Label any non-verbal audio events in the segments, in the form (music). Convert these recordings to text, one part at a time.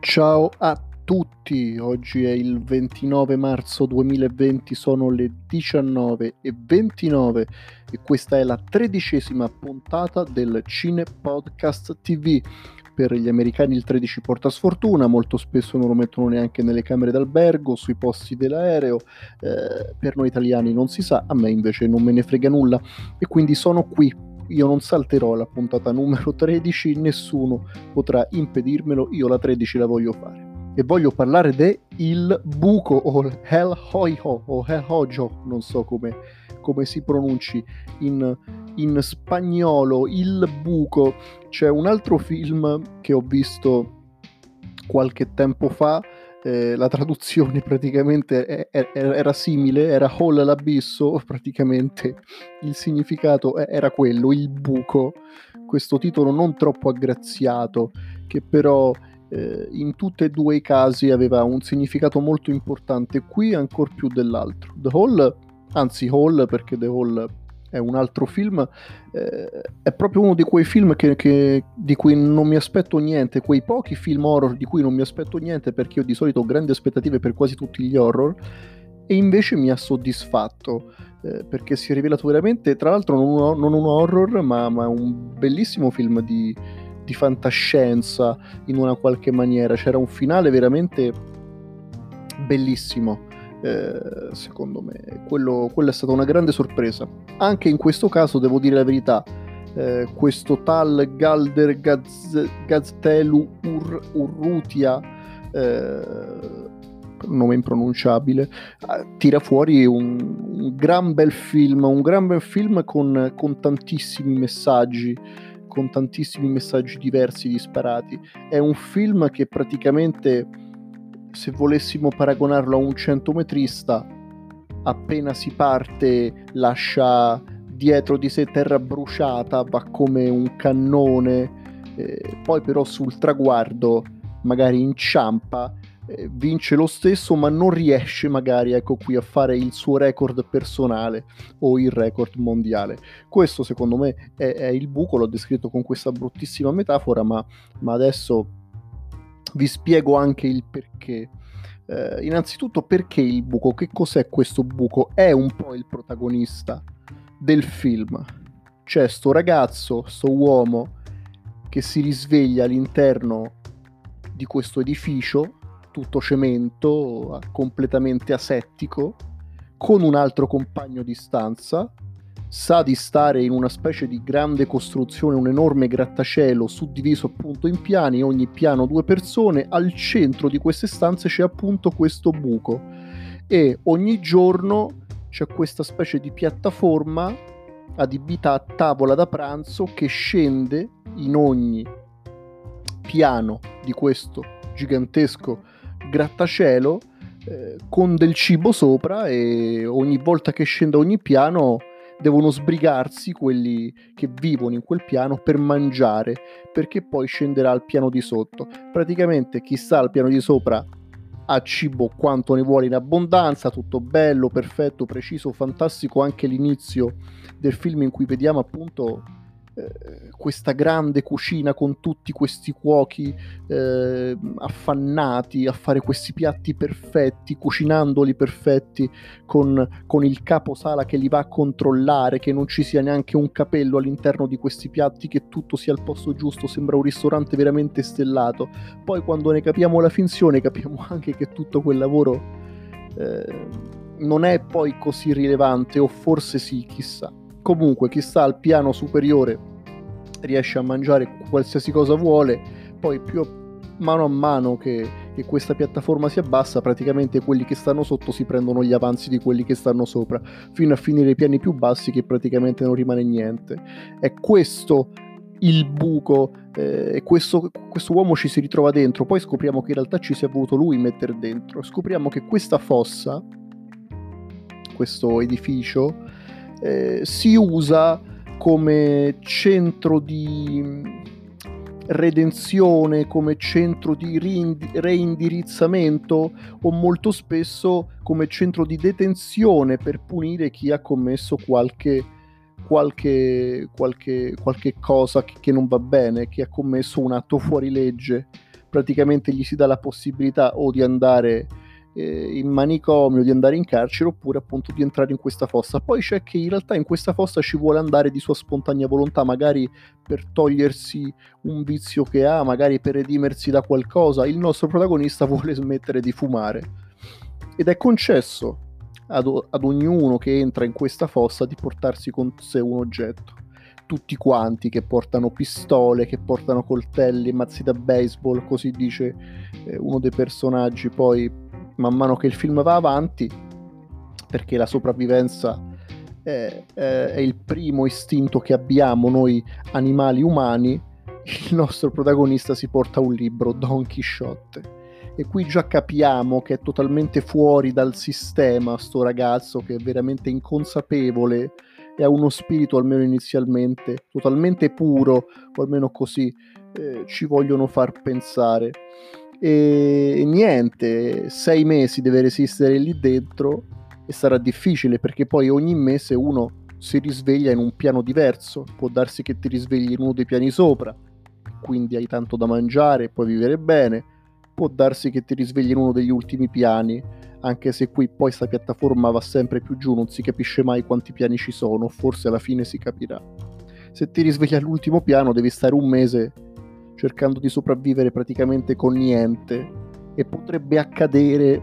Ciao a tutti, oggi è il 29 marzo 2020, sono le 19.29 e questa è la tredicesima puntata del Cine Podcast TV. Per gli americani il 13 porta sfortuna, molto spesso non lo mettono neanche nelle camere d'albergo, sui posti dell'aereo, eh, per noi italiani non si sa, a me invece non me ne frega nulla e quindi sono qui io non salterò la puntata numero 13, nessuno potrà impedirmelo, io la 13 la voglio fare. E voglio parlare de Il Buco o Hell Hoiho o Hell Hojo, non so come, come si pronunci in, in spagnolo, Il Buco. C'è un altro film che ho visto qualche tempo fa, eh, la traduzione praticamente era simile, era Hall l'abisso, praticamente il significato era quello, il buco, questo titolo non troppo aggraziato, che però eh, in tutti e due i casi aveva un significato molto importante, qui ancora più dell'altro. The Hall, anzi Hall perché The Hall è un altro film, eh, è proprio uno di quei film che, che, di cui non mi aspetto niente, quei pochi film horror di cui non mi aspetto niente perché io di solito ho grandi aspettative per quasi tutti gli horror e invece mi ha soddisfatto eh, perché si è rivelato veramente, tra l'altro non, non un horror ma, ma, un bellissimo film di, di fantascienza in una qualche maniera, c'era un finale veramente bellissimo eh, secondo me quello, quello, è stata una grande sorpresa. Anche in questo caso devo dire la verità, eh, questo tal Galder Gaz, Gaztelu Ur, Urrutia, eh, nome impronunciabile, eh, tira fuori un, un, gran bel film, un gran bel film con, con tantissimi messaggi con tantissimi messaggi diversi disparati. È un film che praticamente se volessimo paragonarlo a un centometrista, appena si parte lascia dietro di sé terra bruciata, va come un cannone, eh, poi però sul traguardo magari inciampa, eh, vince lo stesso, ma non riesce magari ecco qui a fare il suo record personale o il record mondiale. Questo secondo me è, è il buco, l'ho descritto con questa bruttissima metafora, ma, ma adesso vi spiego anche il perché. Eh, innanzitutto perché il buco? Che cos'è questo buco? È un po' il protagonista del film. C'è sto ragazzo, sto uomo che si risveglia all'interno di questo edificio, tutto cemento, completamente asettico, con un altro compagno di stanza sa di stare in una specie di grande costruzione, un enorme grattacielo suddiviso appunto in piani, ogni piano due persone, al centro di queste stanze c'è appunto questo buco. E ogni giorno c'è questa specie di piattaforma adibita a tavola da pranzo che scende in ogni piano di questo gigantesco grattacielo eh, con del cibo sopra e ogni volta che scende ogni piano devono sbrigarsi quelli che vivono in quel piano per mangiare, perché poi scenderà al piano di sotto. Praticamente chi sta al piano di sopra ha cibo quanto ne vuole in abbondanza, tutto bello, perfetto, preciso, fantastico anche l'inizio del film in cui vediamo appunto questa grande cucina con tutti questi cuochi eh, affannati a fare questi piatti perfetti, cucinandoli perfetti con, con, il caposala che li va a controllare, che non ci sia neanche un capello all'interno di questi piatti, che tutto sia al posto giusto, sembra un ristorante veramente stellato. Poi quando ne capiamo la finzione capiamo (laughs) anche che tutto quel lavoro eh, non è poi così rilevante, o forse sì, chissà comunque chi sta al piano superiore riesce a mangiare qualsiasi cosa vuole, poi più mano a mano che, che, questa piattaforma si abbassa, praticamente quelli che stanno sotto si prendono gli avanzi di quelli che stanno sopra, fino a finire i piani più bassi che praticamente non rimane niente. È questo il buco eh, questo, questo uomo ci si ritrova dentro, poi scopriamo che in realtà ci si è voluto lui mettere dentro, scopriamo che questa fossa, questo edificio, eh, si usa come centro di redenzione, come centro di reindirizzamento o molto spesso come centro di detenzione per punire chi ha commesso qualche, qualche, qualche, qualche cosa che, che non va bene, chi ha commesso un atto fuori legge. Praticamente gli si dà la possibilità o di andare eh, in manicomio, di andare in carcere oppure appunto di entrare in questa fossa. Poi c'è che in realtà in questa fossa ci vuole andare di sua spontanea volontà, magari per togliersi un vizio che ha, magari per redimersi da qualcosa. Il nostro protagonista (laughs) vuole smettere di fumare ed è concesso ad, ad ognuno che entra in questa fossa di portarsi con sé un oggetto tutti quanti che portano pistole, che portano coltelli, mazzi da baseball, così dice eh, uno dei personaggi poi man mano che il film va avanti, perché la sopravvivenza è, è il primo istinto che abbiamo noi animali umani, il nostro protagonista si porta un libro, Don Chisciotte. E qui già capiamo che è totalmente fuori dal sistema sto ragazzo, che è veramente inconsapevole e ha uno spirito, almeno inizialmente, totalmente puro, o almeno così eh, ci vogliono far pensare e niente, sei mesi deve resistere lì dentro e sarà difficile perché poi ogni mese uno si risveglia in un piano diverso, può darsi che ti risvegli in uno dei piani sopra, quindi hai tanto da mangiare e puoi vivere bene, può darsi che ti risvegli in uno degli ultimi piani, anche se qui poi sta piattaforma va sempre più giù, non si capisce mai quanti piani ci sono, forse alla fine si capirà. Se ti risvegli all'ultimo piano devi stare un mese cercando di sopravvivere praticamente con niente e potrebbe accadere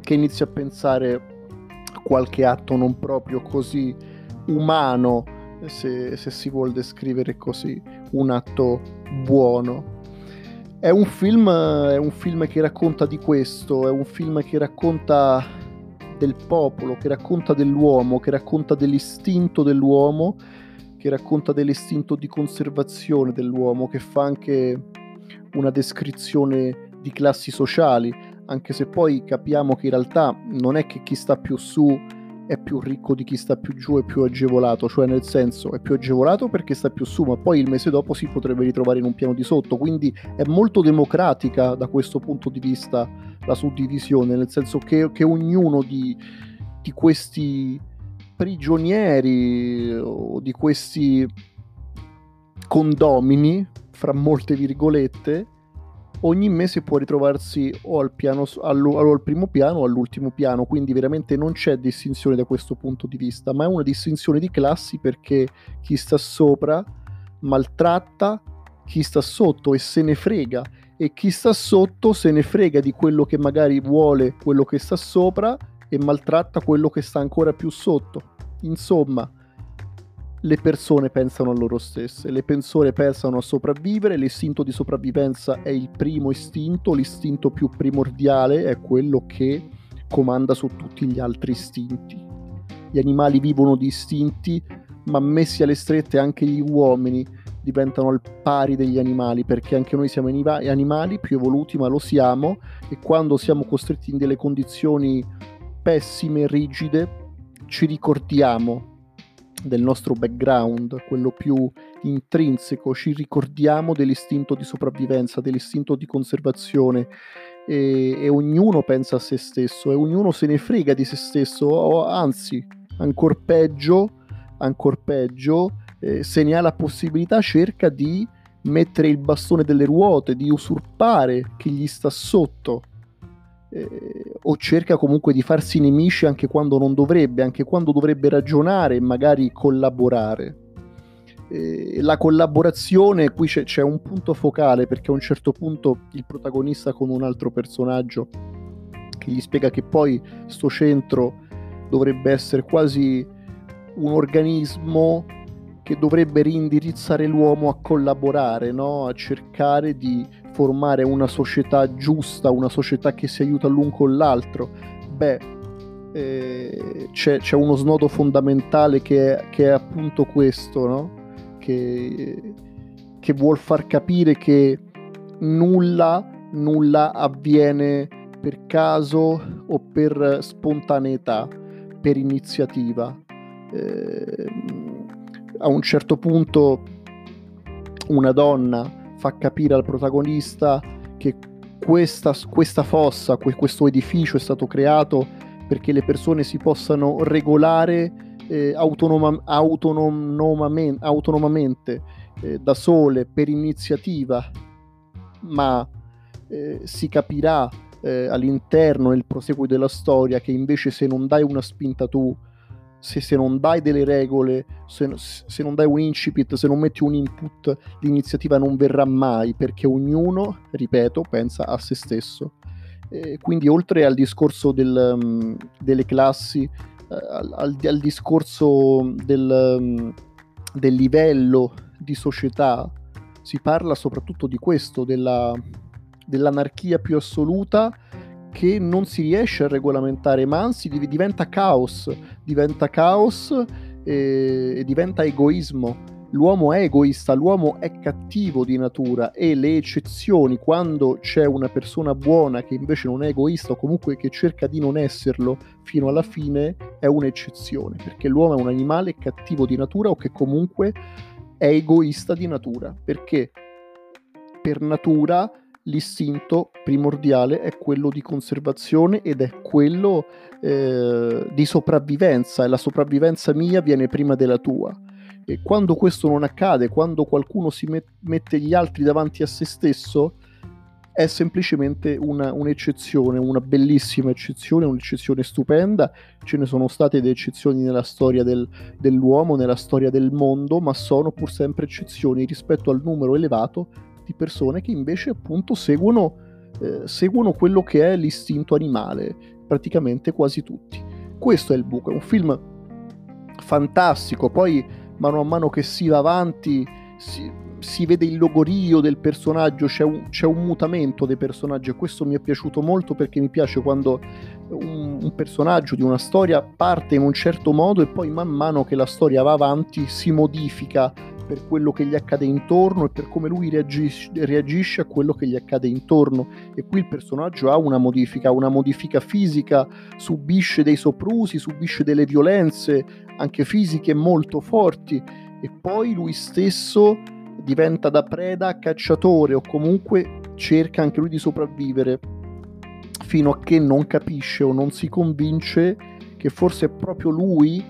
che inizi a pensare a qualche atto non proprio così umano, se, se si vuole descrivere così, un atto buono. È un, film, è un film che racconta di questo, è un film che racconta del popolo, che racconta dell'uomo, che racconta dell'istinto dell'uomo che racconta dell'istinto di conservazione dell'uomo, che fa anche una descrizione di classi sociali, anche se poi capiamo che in realtà non è che chi sta più su è più ricco di chi sta più giù e più agevolato, cioè nel senso è più agevolato perché sta più su, ma poi il mese dopo si potrebbe ritrovare in un piano di sotto, quindi è molto democratica da questo punto di vista la suddivisione, nel senso che, che ognuno di, di questi prigionieri o di questi condomini, fra molte virgolette, ogni mese può ritrovarsi o al, piano, al, al primo piano o all'ultimo piano, quindi veramente non c'è distinzione da questo punto di vista, ma è una distinzione di classi perché chi sta sopra maltratta chi sta sotto e se ne frega. E chi sta sotto se ne frega di quello che magari vuole quello che sta sopra e maltratta quello che sta ancora più sotto. Insomma, le persone pensano a loro stesse, le persone pensano a sopravvivere, l'istinto di sopravvivenza è il primo istinto, l'istinto più primordiale è quello che comanda su tutti gli altri istinti. Gli animali vivono di istinti, ma messi alle strette anche gli uomini diventano al pari degli animali, perché anche noi siamo animali più evoluti, ma lo siamo, e quando siamo costretti in delle condizioni pessime, rigide, ci ricordiamo del nostro background, quello più intrinseco, ci ricordiamo dell'istinto di sopravvivenza, dell'istinto di conservazione e, e, ognuno pensa a se stesso e ognuno se ne frega di se stesso, o anzi, ancora peggio, ancor peggio eh, se ne ha la possibilità cerca di mettere il bastone delle ruote, di usurpare chi gli sta sotto eh, o cerca comunque di farsi nemici anche quando non dovrebbe, anche quando dovrebbe ragionare e magari collaborare. Eh, la collaborazione, qui c'è, c'è, un punto focale perché a un certo punto il protagonista con un altro personaggio che gli spiega che poi sto centro dovrebbe essere quasi un organismo che dovrebbe reindirizzare l'uomo a collaborare, no? a cercare di formare una società giusta, una società che si aiuta l'un con l'altro, beh, eh, c'è, c'è, uno snodo fondamentale che è, che è appunto questo, no? che, che vuol far capire che nulla, nulla avviene per caso o per spontaneità, per iniziativa. Eh, a un certo punto una donna fa capire al protagonista che questa, questa fossa, questo edificio è stato creato perché le persone si possano regolare eh, autonoma, autonomamente, autonomamente eh, da sole per iniziativa, ma eh, si capirà eh, all'interno, nel proseguo della storia, che invece se non dai una spinta tu, se, se non dai delle regole, se, se, non dai un incipit, se non metti un input, l'iniziativa non verrà mai, perché ognuno, ripeto, pensa a se stesso. Eh, quindi oltre al discorso del, um, delle classi, al, al, al, discorso del, um, del livello di società, si parla soprattutto di questo, della, dell'anarchia più assoluta che non si riesce a regolamentare, ma anzi diventa caos, diventa caos e, e diventa egoismo. L'uomo è egoista, l'uomo è cattivo di natura e le eccezioni, quando c'è una persona buona che invece non è egoista o comunque che cerca di non esserlo fino alla fine, è un'eccezione, perché l'uomo è un animale cattivo di natura o che comunque è egoista di natura, perché per natura l'istinto primordiale è quello di conservazione ed è quello eh, di sopravvivenza e la sopravvivenza mia viene prima della tua. E quando questo non accade, quando qualcuno si met- mette gli altri davanti a se stesso, è semplicemente una, un'eccezione, una bellissima eccezione, un'eccezione stupenda. Ce ne sono state delle eccezioni nella storia del, dell'uomo, nella storia del mondo, ma sono pur sempre eccezioni rispetto al numero elevato di persone che invece appunto seguono, eh, seguono quello che è l'istinto animale, praticamente quasi tutti. Questo è il buco, è un film fantastico, poi mano a mano che si va avanti si, si vede il logorio del personaggio, c'è un, c'è un, mutamento dei personaggi e questo mi è piaciuto molto perché mi piace quando un, un, personaggio di una storia parte in un certo modo e poi man mano che la storia va avanti si modifica per quello che gli accade intorno e per come lui reagisce, reagisce a quello che gli accade intorno. E qui il personaggio ha una modifica, una modifica fisica, subisce dei soprusi, subisce delle violenze, anche fisiche molto forti, e poi lui stesso diventa da preda cacciatore o comunque cerca anche lui di sopravvivere fino a che non capisce o non si convince che forse è proprio lui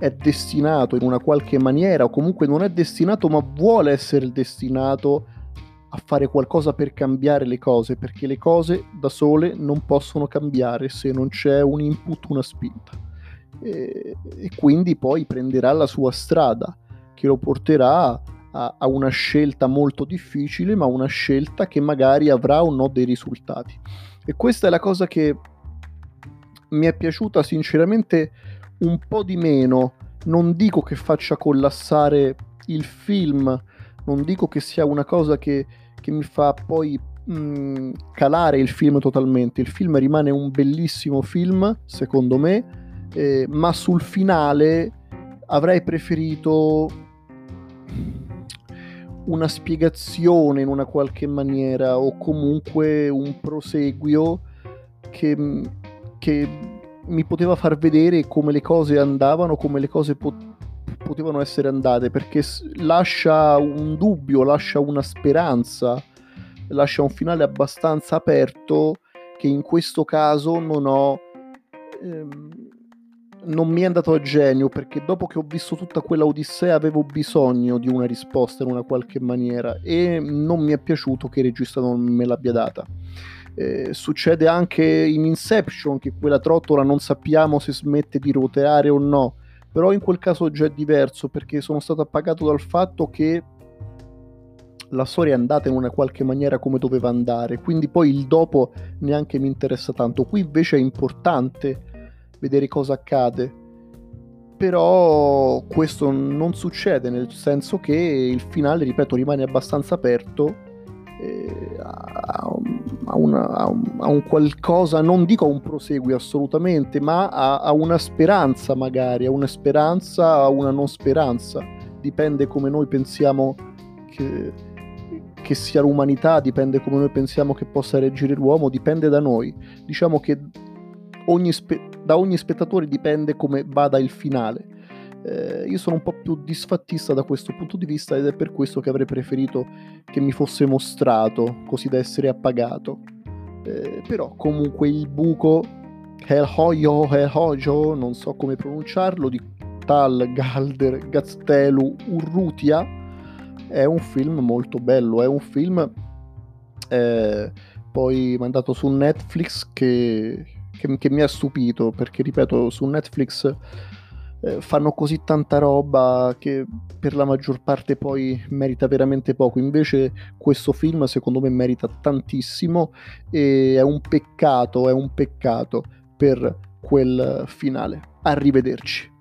è destinato in una qualche maniera o comunque non è destinato ma vuole essere destinato a fare qualcosa per cambiare le cose perché le cose da sole non possono cambiare se non c'è un input, una spinta. E, e quindi poi prenderà la sua strada che lo porterà a, a una scelta molto difficile ma una scelta che magari avrà o no dei risultati. E questa è la cosa che mi è piaciuta sinceramente un po' di meno. Non dico che faccia collassare il film, non dico che sia una cosa che, che mi fa poi mh, mm, calare il film totalmente. Il film rimane un bellissimo film, secondo me, eh, ma sul finale avrei preferito una spiegazione in una qualche maniera o comunque un proseguio che, che mi poteva far vedere come le cose andavano, come le cose pot- potevano essere andate, perché lascia un dubbio, lascia una speranza, lascia un finale abbastanza aperto che in questo caso non ho... Ehm, non mi è andato a genio perché dopo che ho visto tutta quella odissea avevo bisogno di una risposta in una qualche maniera e non mi è piaciuto che il regista non me l'abbia data. Eh, succede anche in Inception che quella trottola non sappiamo se smette di roteare o no, però in quel caso già è diverso perché sono stato appagato dal fatto che la storia è andata in una qualche maniera come doveva andare, quindi poi il dopo neanche mi interessa tanto. Qui invece è importante vedere cosa accade. Però questo non succede, nel senso che il finale, ripeto, rimane abbastanza aperto eh, a, a, una, a, un, a, qualcosa, non dico a un proseguio assolutamente, ma a, una speranza magari, a una speranza, a una non speranza. Dipende come noi pensiamo che, che sia l'umanità, dipende come noi pensiamo che possa reagire l'uomo, dipende da noi. Diciamo che ogni spe- da ogni spettatore dipende come vada il finale eh, io sono un po' più disfattista da questo punto di vista ed è per questo che avrei preferito che mi fosse mostrato così da essere appagato. Eh, però comunque il buco Helhoyo Helhojo, non so come pronunciarlo, di Tal Galder Gaztelu Urrutia è un film molto bello, è un film eh, poi mandato su Netflix che, che, che mi ha stupito perché ripeto su Netflix eh, fanno così tanta roba che per la maggior parte poi merita veramente poco. Invece questo film secondo me merita tantissimo e è un peccato, è un peccato per quel finale. Arrivederci.